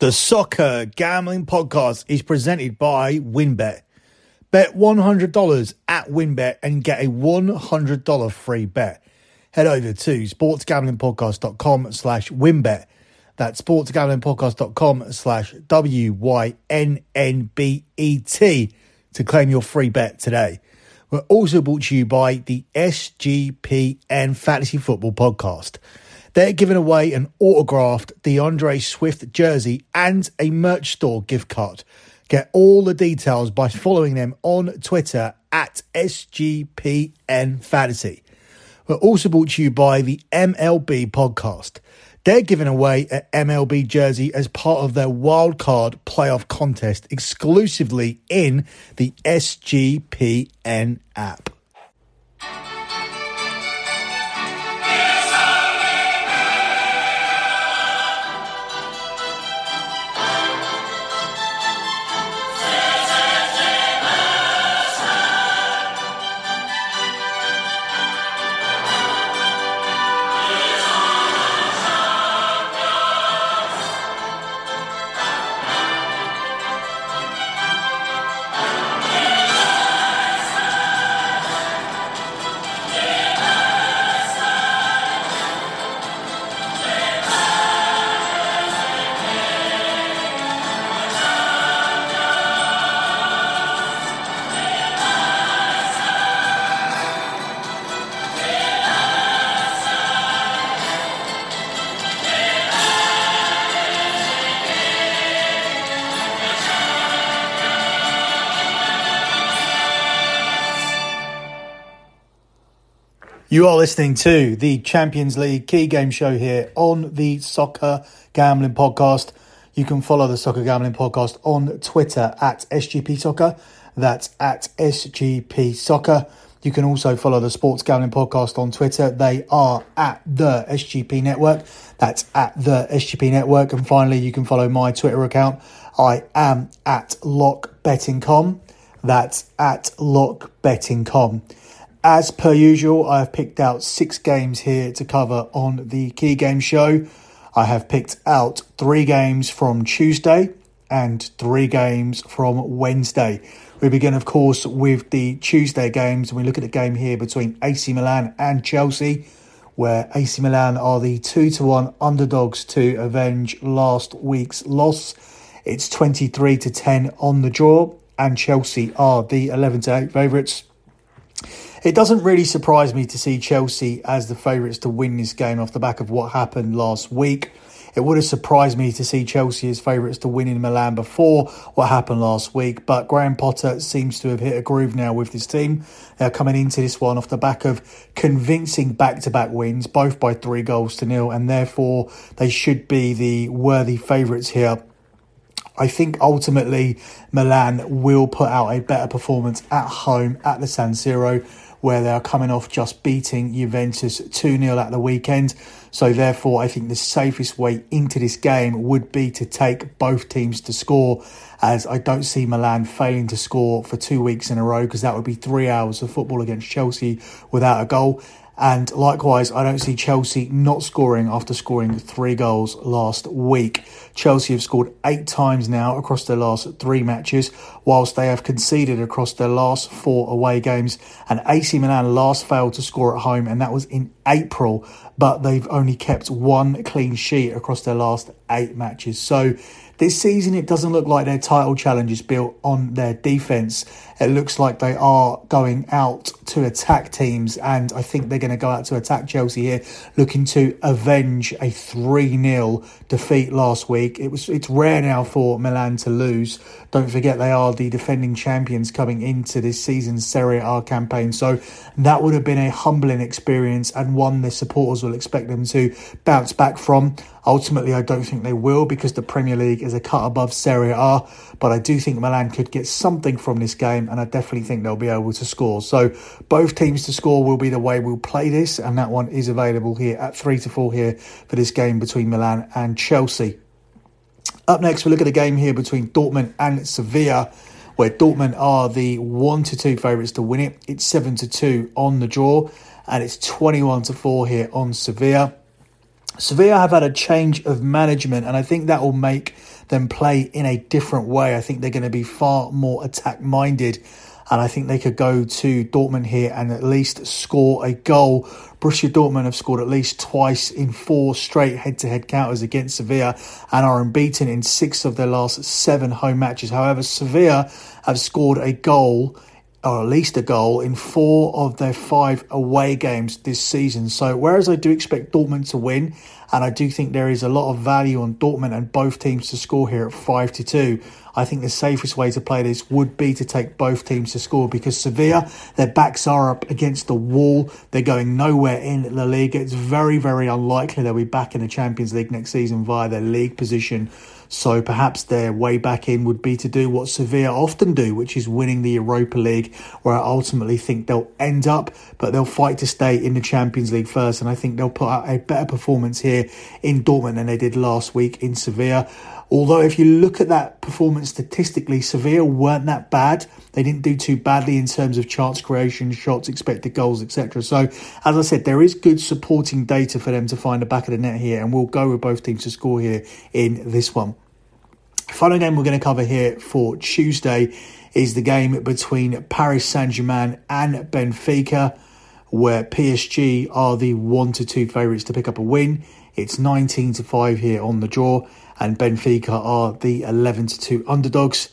The Soccer Gambling Podcast is presented by WynnBET. Bet $100 at WynnBET and get a $100 free bet. Head over to sportsgamblingpodcast.com slash WynnBET. That's sportsgamblingpodcast.com slash W-Y-N-N-B-E-T to claim your free bet today. We're also brought to you by the SGPN Fantasy Football Podcast. They're giving away an autographed DeAndre Swift jersey and a merch store gift card. Get all the details by following them on Twitter at SGPN Fantasy. We're also brought to you by the MLB podcast. They're giving away an MLB jersey as part of their wildcard playoff contest exclusively in the SGPN app. You are listening to the Champions League key game show here on the Soccer Gambling Podcast. You can follow the Soccer Gambling Podcast on Twitter at SGP Soccer. That's at SGP Soccer. You can also follow the Sports Gambling Podcast on Twitter. They are at the SGP Network. That's at the SGP Network. And finally, you can follow my Twitter account. I am at LockBettingCom. That's at LockBettingCom. As per usual, I have picked out six games here to cover on the key game show. I have picked out three games from Tuesday and three games from Wednesday. We begin, of course, with the Tuesday games, and we look at the game here between AC Milan and Chelsea, where AC Milan are the 2 to 1 underdogs to avenge last week's loss. It's 23 to 10 on the draw, and Chelsea are the 11 to 8 favourites. It doesn't really surprise me to see Chelsea as the favourites to win this game off the back of what happened last week. It would have surprised me to see Chelsea as favourites to win in Milan before what happened last week, but Graham Potter seems to have hit a groove now with this team. They're coming into this one off the back of convincing back to back wins, both by three goals to nil, and therefore they should be the worthy favourites here. I think ultimately Milan will put out a better performance at home at the San Siro where they are coming off just beating Juventus 2 0 at the weekend. So, therefore, I think the safest way into this game would be to take both teams to score, as I don't see Milan failing to score for two weeks in a row, because that would be three hours of football against Chelsea without a goal. And likewise, I don't see Chelsea not scoring after scoring three goals last week. Chelsea have scored eight times now across their last three matches, whilst they have conceded across their last four away games. And AC Milan last failed to score at home, and that was in April, but they've only kept one clean sheet across their last eight matches. So this season, it doesn't look like their title challenge is built on their defence. It looks like they are going out to attack teams, and I think they're going to go out to attack Chelsea here, looking to avenge a 3 0 defeat last week. It was It's rare now for Milan to lose. Don't forget, they are the defending champions coming into this season's Serie A campaign, so that would have been a humbling experience and one the supporters will expect them to bounce back from. Ultimately, I don't think they will because the Premier League is a cut above Serie A, but I do think Milan could get something from this game, and I definitely think they'll be able to score. So, both teams to score will be the way we'll play this, and that one is available here at 3 to 4 here for this game between Milan and Chelsea. Up next, we look at a game here between Dortmund and Sevilla, where Dortmund are the 1 to 2 favourites to win it. It's 7 to 2 on the draw, and it's 21 to 4 here on Sevilla. Sevilla have had a change of management, and I think that will make them play in a different way. I think they're going to be far more attack minded. And I think they could go to Dortmund here and at least score a goal. Borussia Dortmund have scored at least twice in four straight head-to-head counters against Sevilla and are unbeaten in six of their last seven home matches. However, Sevilla have scored a goal or at least a goal in four of their five away games this season. So, whereas I do expect Dortmund to win, and I do think there is a lot of value on Dortmund and both teams to score here at 5 to 2, I think the safest way to play this would be to take both teams to score because Sevilla, their backs are up against the wall. They're going nowhere in La Liga. It's very, very unlikely they'll be back in the Champions League next season via their league position. So perhaps their way back in would be to do what Sevilla often do, which is winning the Europa League, where I ultimately think they'll end up, but they'll fight to stay in the Champions League first. And I think they'll put out a better performance here in Dortmund than they did last week in Sevilla. Although, if you look at that performance statistically, Sevilla weren't that bad. They didn't do too badly in terms of chance creation, shots, expected goals, etc. So, as I said, there is good supporting data for them to find the back of the net here, and we'll go with both teams to score here in this one. Final game we're going to cover here for Tuesday is the game between Paris Saint Germain and Benfica, where PSG are the one to two favourites to pick up a win. It's 19 to 5 here on the draw and Benfica are the 11 to 2 underdogs.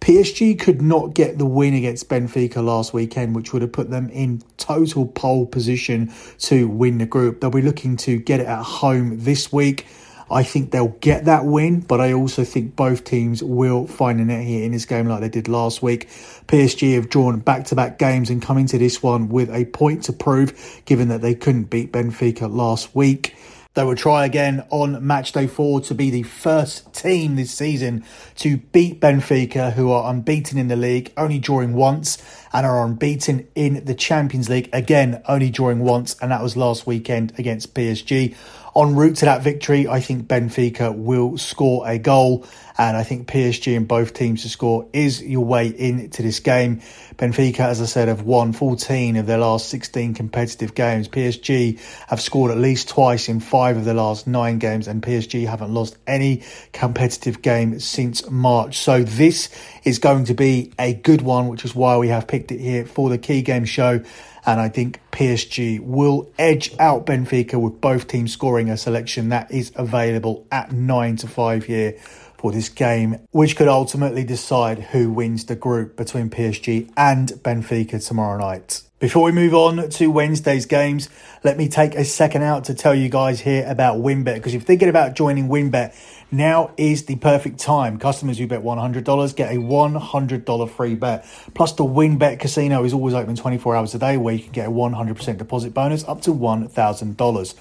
PSG could not get the win against Benfica last weekend, which would have put them in total pole position to win the group. They'll be looking to get it at home this week. I think they'll get that win, but I also think both teams will find a net here in this game like they did last week. PSG have drawn back to back games and come into this one with a point to prove, given that they couldn't beat Benfica last week. They will try again on match day four to be the first team this season to beat Benfica, who are unbeaten in the league, only drawing once, and are unbeaten in the Champions League, again, only drawing once, and that was last weekend against PSG. En route to that victory, I think Benfica will score a goal, and I think PSG and both teams to score is your way into this game. Benfica, as I said, have won 14 of their last 16 competitive games. PSG have scored at least twice in five of their last nine games, and PSG haven't lost any competitive game since March. So this is going to be a good one, which is why we have picked it here for the key game show. And I think PSG will edge out Benfica with both teams scoring a selection that is available at 9 to 5 here for this game, which could ultimately decide who wins the group between PSG and Benfica tomorrow night. Before we move on to Wednesday's games, let me take a second out to tell you guys here about WynnBET because if you're thinking about joining WynnBET, now is the perfect time. Customers who bet $100 get a $100 free bet. Plus, the WynnBET casino is always open 24 hours a day where you can get a 100% deposit bonus up to $1,000.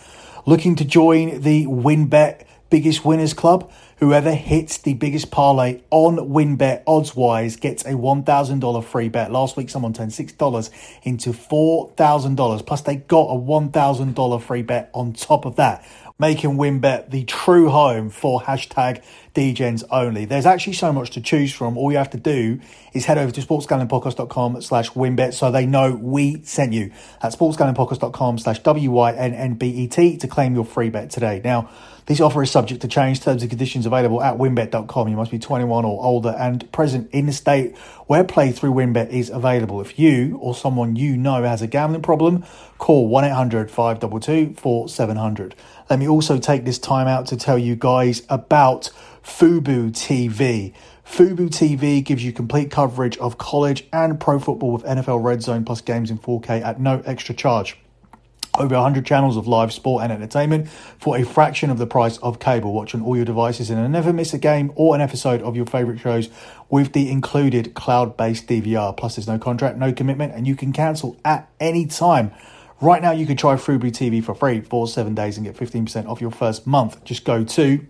Looking to join the WynnBET Biggest Winners Club? Whoever hits the biggest parlay on WynnBET odds wise gets a $1,000 free bet. Last week, someone turned $6 into $4,000. Plus, they got a $1,000 free bet on top of that making WynnBET the true home for hashtag DGens only. There's actually so much to choose from. All you have to do is head over to sportsgamblingpodcast.com slash wynnbet so they know we sent you. At sportsgamblingpodcast.com slash W-Y-N-N-B-E-T to claim your free bet today. Now, this offer is subject to change. Terms and conditions available at wynnbet.com. You must be 21 or older and present in the state where play through WynnBET is available. If you or someone you know has a gambling problem, call 1 800 522 4700. Let me also take this time out to tell you guys about Fubo TV. Fubo TV gives you complete coverage of college and pro football with NFL Red Zone plus games in 4K at no extra charge over 100 channels of live sport and entertainment for a fraction of the price of cable. Watch on all your devices and never miss a game or an episode of your favorite shows with the included cloud based DVR. Plus, there's no contract, no commitment, and you can cancel at any time. Right now, you can try Fubo TV for free for seven days and get 15% off your first month. Just go to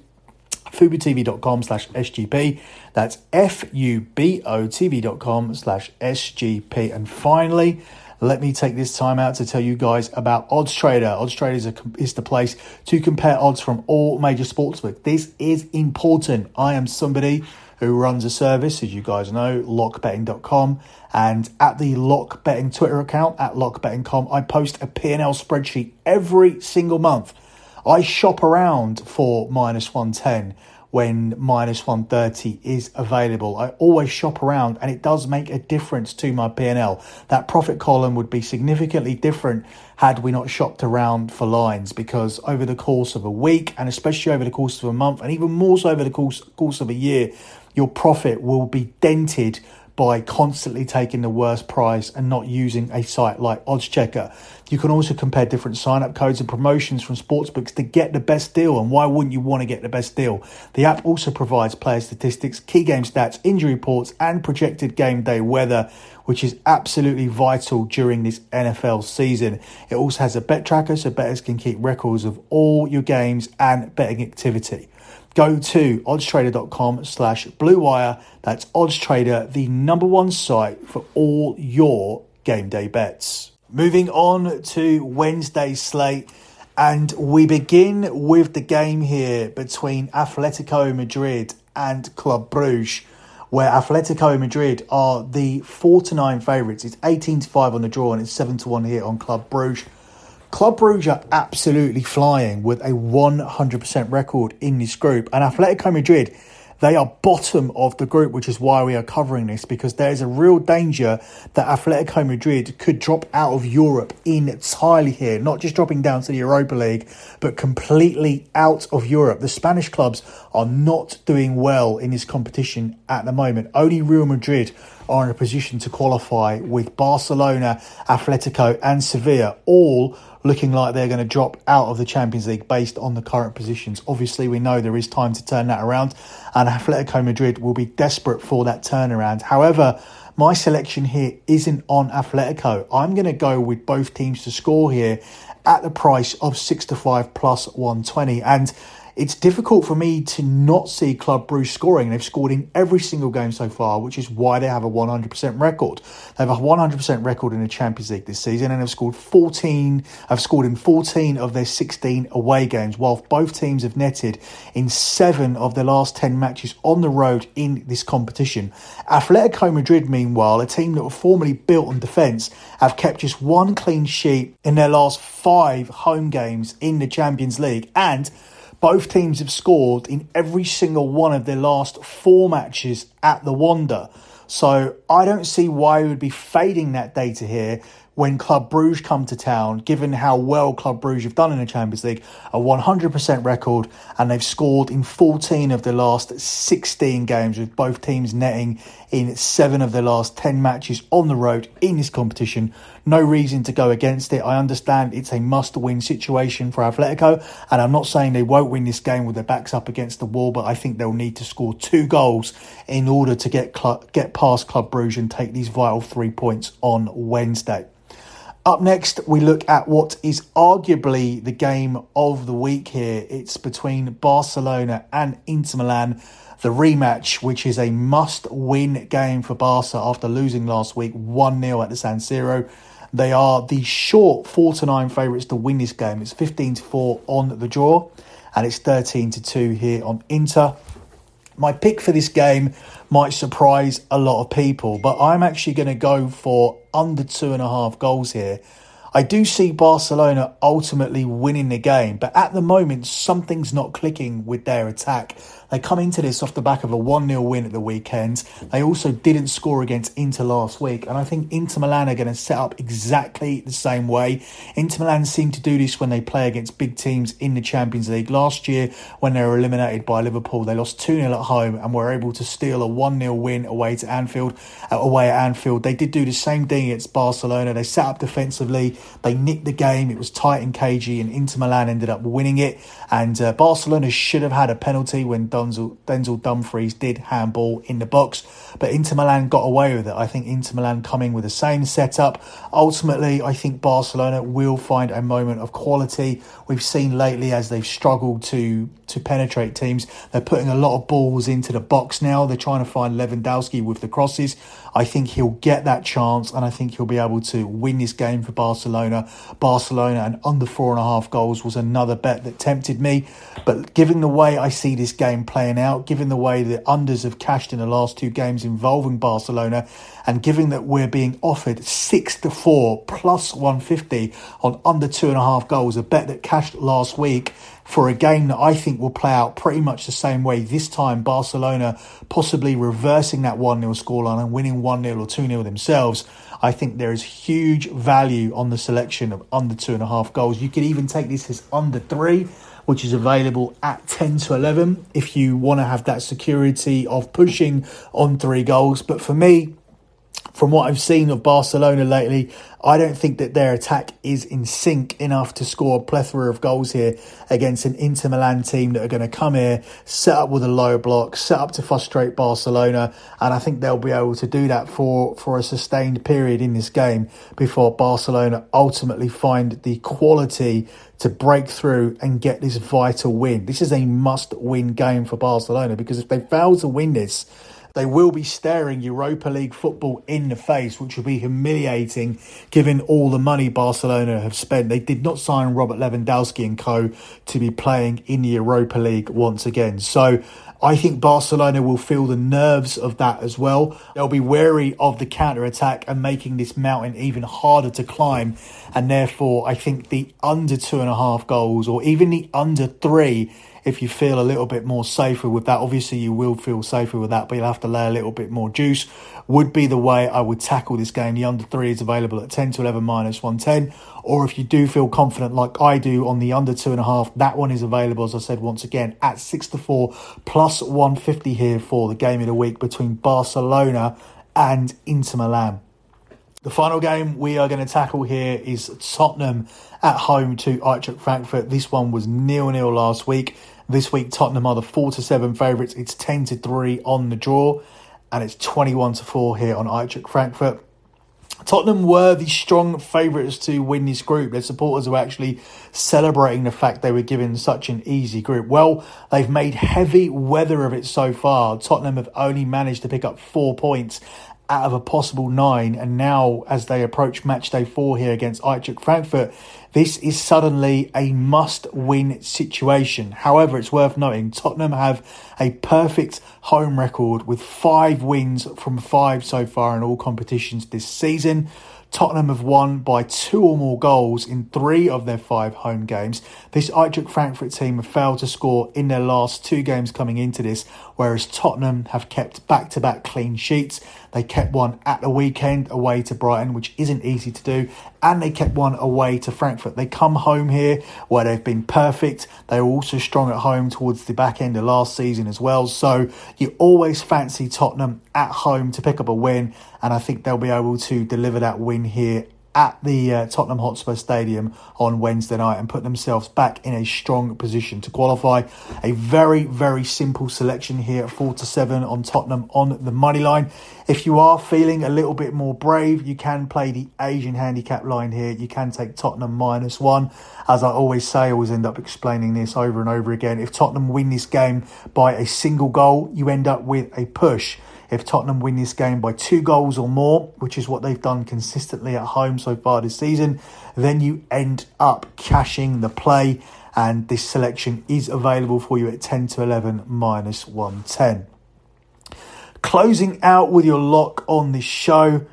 FuboTV.com slash SGP. That's F-U-B-O TV.com slash SGP. And finally, let me take this time out to tell you guys about Odds Trader. Odds Trader is, a, is the place to compare odds from all major sportsbooks. This is important. I am somebody who runs a service, as you guys know, lockbetting.com. And at the lockbetting Twitter account, at lockbetting.com, I post a P&L spreadsheet every single month. I shop around for minus 110 when minus 130 is available. I always shop around and it does make a difference to my P&L. That profit column would be significantly different had we not shopped around for lines because over the course of a week and especially over the course of a month and even more so over the course, course of a year, your profit will be dented by constantly taking the worst price and not using a site like Oddschecker. You can also compare different sign up codes and promotions from sportsbooks to get the best deal. And why wouldn't you want to get the best deal? The app also provides player statistics, key game stats, injury reports, and projected game day weather, which is absolutely vital during this NFL season. It also has a bet tracker so bettors can keep records of all your games and betting activity go to oddstrader.com slash bluewire. That's oddstrader, the number one site for all your game day bets. Moving on to Wednesday's slate. And we begin with the game here between Atletico Madrid and Club Bruges, where Atletico Madrid are the 4 to 9 favourites. It's 18 to 5 on the draw and it's 7 to 1 here on Club Bruges. Club Brugge are absolutely flying with a 100% record in this group. And Atletico Madrid, they are bottom of the group, which is why we are covering this because there is a real danger that Atletico Madrid could drop out of Europe entirely here, not just dropping down to the Europa League, but completely out of Europe. The Spanish clubs are not doing well in this competition at the moment. Only Real Madrid are in a position to qualify with Barcelona, Atletico, and Sevilla all looking like they're going to drop out of the Champions League based on the current positions. Obviously, we know there is time to turn that around, and Atletico Madrid will be desperate for that turnaround. However, my selection here isn't on Atletico. I'm going to go with both teams to score here at the price of 6 to 5 plus 120. And it's difficult for me to not see Club Bruges scoring. They've scored in every single game so far, which is why they have a 100% record. They have a 100% record in the Champions League this season and have scored 14, have scored in 14 of their 16 away games, while both teams have netted in seven of their last 10 matches on the road in this competition. Atletico Madrid, meanwhile, a team that were formerly built on defence, have kept just one clean sheet in their last five home games in the Champions League and both teams have scored in every single one of their last four matches at the Wanda. So I don't see why we would be fading that data here when Club Bruges come to town, given how well Club Bruges have done in the Champions League, a 100% record, and they've scored in 14 of the last 16 games, with both teams netting in seven of their last 10 matches on the road in this competition. No reason to go against it. I understand it's a must win situation for Atletico, and I'm not saying they won't win this game with their backs up against the wall, but I think they'll need to score two goals in order to get, get past Club Bruges and take these vital three points on Wednesday. Up next, we look at what is arguably the game of the week here. It's between Barcelona and Inter Milan, the rematch, which is a must win game for Barca after losing last week 1 0 at the San Siro. They are the short 4 to 9 favourites to win this game. It's 15 to 4 on the draw, and it's 13 to 2 here on Inter. My pick for this game might surprise a lot of people, but I'm actually going to go for under two and a half goals here. I do see Barcelona ultimately winning the game, but at the moment, something's not clicking with their attack. They come into this off the back of a 1 0 win at the weekend. They also didn't score against Inter last week, and I think Inter Milan are going to set up exactly the same way. Inter Milan seem to do this when they play against big teams in the Champions League. Last year, when they were eliminated by Liverpool, they lost 2 0 at home and were able to steal a 1 0 win away to Anfield. Uh, away at Anfield, they did do the same thing against Barcelona. They set up defensively, they nicked the game, it was tight and cagey, and Inter Milan ended up winning it. And uh, Barcelona should have had a penalty when Denzel, Denzel Dumfries did handball in the box, but Inter Milan got away with it. I think Inter Milan coming with the same setup. Ultimately, I think Barcelona will find a moment of quality. We've seen lately as they've struggled to to penetrate teams, they're putting a lot of balls into the box now. They're trying to find Lewandowski with the crosses. I think he'll get that chance, and I think he'll be able to win this game for Barcelona. Barcelona and under four and a half goals was another bet that tempted me, but given the way I see this game playing out, given the way the unders have cashed in the last two games involving Barcelona, and given that we're being offered six to four plus 150 on under two and a half goals, a bet that cashed last week for a game that I think will play out pretty much the same way. This time, Barcelona possibly reversing that 1 0 scoreline and winning 1 0 or 2 0 themselves. I think there is huge value on the selection of under two and a half goals. You could even take this as under three, which is available at 10 to 11 if you want to have that security of pushing on three goals. But for me, from what I've seen of Barcelona lately, I don't think that their attack is in sync enough to score a plethora of goals here against an Inter Milan team that are going to come here, set up with a low block, set up to frustrate Barcelona, and I think they'll be able to do that for, for a sustained period in this game before Barcelona ultimately find the quality to break through and get this vital win. This is a must win game for Barcelona because if they fail to win this, they will be staring Europa League football in the face, which will be humiliating given all the money Barcelona have spent. They did not sign Robert Lewandowski and co to be playing in the Europa League once again. So I think Barcelona will feel the nerves of that as well. They'll be wary of the counter attack and making this mountain even harder to climb. And therefore, I think the under two and a half goals or even the under three if you feel a little bit more safer with that, obviously you will feel safer with that, but you'll have to lay a little bit more juice. Would be the way I would tackle this game. The under three is available at 10 to 11 minus 110. Or if you do feel confident, like I do, on the under two and a half, that one is available, as I said once again, at 6 to 4 plus 150 here for the game of the week between Barcelona and Inter Milan. The final game we are going to tackle here is Tottenham at home to Eintracht Frankfurt. This one was nil nil last week. This week Tottenham are the four to seven favourites. It's ten to three on the draw, and it's twenty one to four here on Eintracht Frankfurt. Tottenham were the strong favourites to win this group. Their supporters were actually celebrating the fact they were given such an easy group. Well, they've made heavy weather of it so far. Tottenham have only managed to pick up four points out of a possible nine. And now, as they approach match day four here against Eintracht Frankfurt, this is suddenly a must win situation. However, it's worth noting Tottenham have a perfect home record with five wins from five so far in all competitions this season. Tottenham have won by two or more goals in three of their five home games. This Eintracht Frankfurt team have failed to score in their last two games coming into this, whereas Tottenham have kept back to back clean sheets. They kept one at the weekend away to Brighton, which isn't easy to do, and they kept one away to Frankfurt. They come home here where they've been perfect. They were also strong at home towards the back end of last season as well. So you always fancy Tottenham at home to pick up a win, and I think they'll be able to deliver that win here at the uh, Tottenham Hotspur Stadium on Wednesday night and put themselves back in a strong position to qualify. A very, very simple selection here 4 to 7 on Tottenham on the money line. If you are feeling a little bit more brave, you can play the Asian handicap line here. You can take Tottenham minus one. As I always say, I always end up explaining this over and over again. If Tottenham win this game by a single goal, you end up with a push. If Tottenham win this game by two goals or more, which is what they've done consistently at home so far this season, then you end up cashing the play. And this selection is available for you at 10 to 11 minus 110. Closing out with your lock on this show,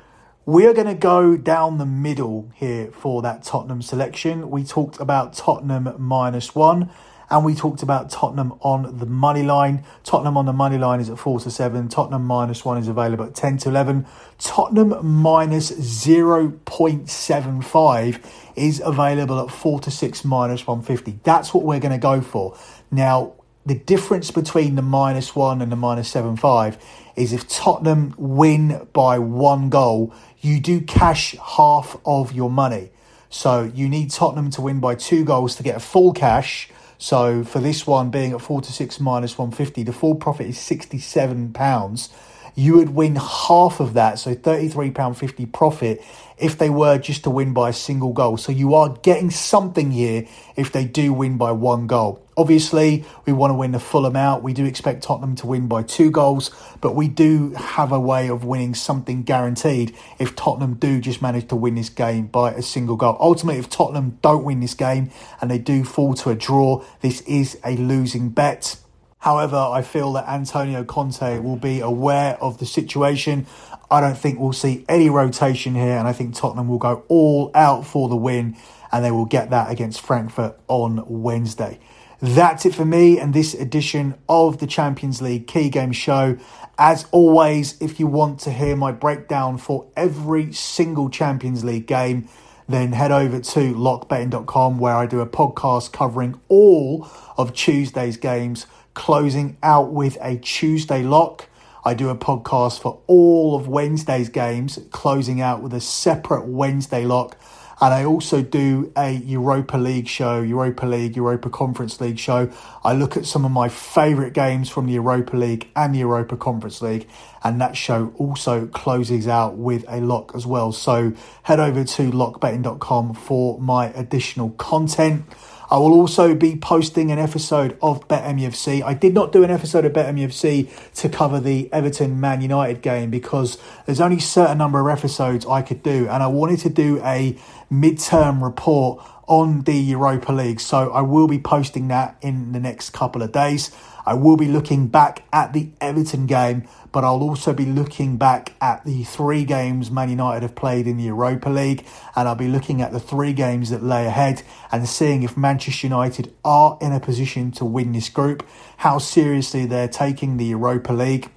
we are going to go down the middle here for that Tottenham selection. We talked about Tottenham minus one and we talked about Tottenham on the money line. Tottenham on the money line is at 4 to 7. Tottenham minus 1 is available at 10 to 11. Tottenham minus 0.75 is available at 4 to 6 minus 150. That's what we're going to go for. Now, the difference between the minus 1 and the minus 7.5 is if Tottenham win by one goal, you do cash half of your money. So you need Tottenham to win by two goals to get a full cash so for this one being at four to six minus 150, the full profit is 67 pounds. You would win half of that, so £33.50 profit if they were just to win by a single goal. So you are getting something here if they do win by one goal. Obviously, we want to win the full amount. We do expect Tottenham to win by two goals, but we do have a way of winning something guaranteed if Tottenham do just manage to win this game by a single goal. Ultimately, if Tottenham don't win this game and they do fall to a draw, this is a losing bet. However, I feel that Antonio Conte will be aware of the situation. I don't think we'll see any rotation here, and I think Tottenham will go all out for the win, and they will get that against Frankfurt on Wednesday. That's it for me and this edition of the Champions League Key Game Show. As always, if you want to hear my breakdown for every single Champions League game, then head over to lockbetting.com where I do a podcast covering all of Tuesday's games, closing out with a Tuesday lock. I do a podcast for all of Wednesday's games, closing out with a separate Wednesday lock. And I also do a Europa League show, Europa League, Europa Conference League show. I look at some of my favourite games from the Europa League and the Europa Conference League. And that show also closes out with a lock as well. So head over to lockbetting.com for my additional content. I will also be posting an episode of BetMUFC. I did not do an episode of BetMUFC to cover the Everton Man United game because there's only a certain number of episodes I could do, and I wanted to do a midterm report on the Europa League. So I will be posting that in the next couple of days. I will be looking back at the Everton game, but I'll also be looking back at the three games Man United have played in the Europa League, and I'll be looking at the three games that lay ahead and seeing if Manchester United are in a position to win this group, how seriously they're taking the Europa League.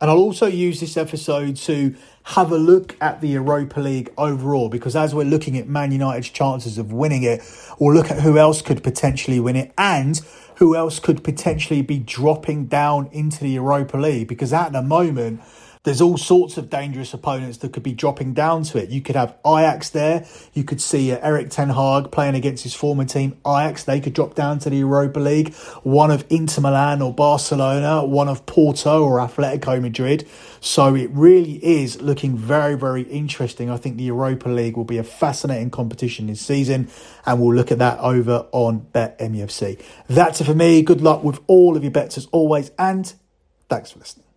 And I'll also use this episode to have a look at the Europa League overall because as we're looking at Man United's chances of winning it, we'll look at who else could potentially win it and who else could potentially be dropping down into the Europa League? Because at the moment, there's all sorts of dangerous opponents that could be dropping down to it. You could have Ajax there. You could see uh, Erik Ten Hag playing against his former team, Ajax. They could drop down to the Europa League. One of Inter Milan or Barcelona, one of Porto or Atletico Madrid. So it really is looking very, very interesting. I think the Europa League will be a fascinating competition this season, and we'll look at that over on BetMUFC. That's it for me. Good luck with all of your bets as always, and thanks for listening.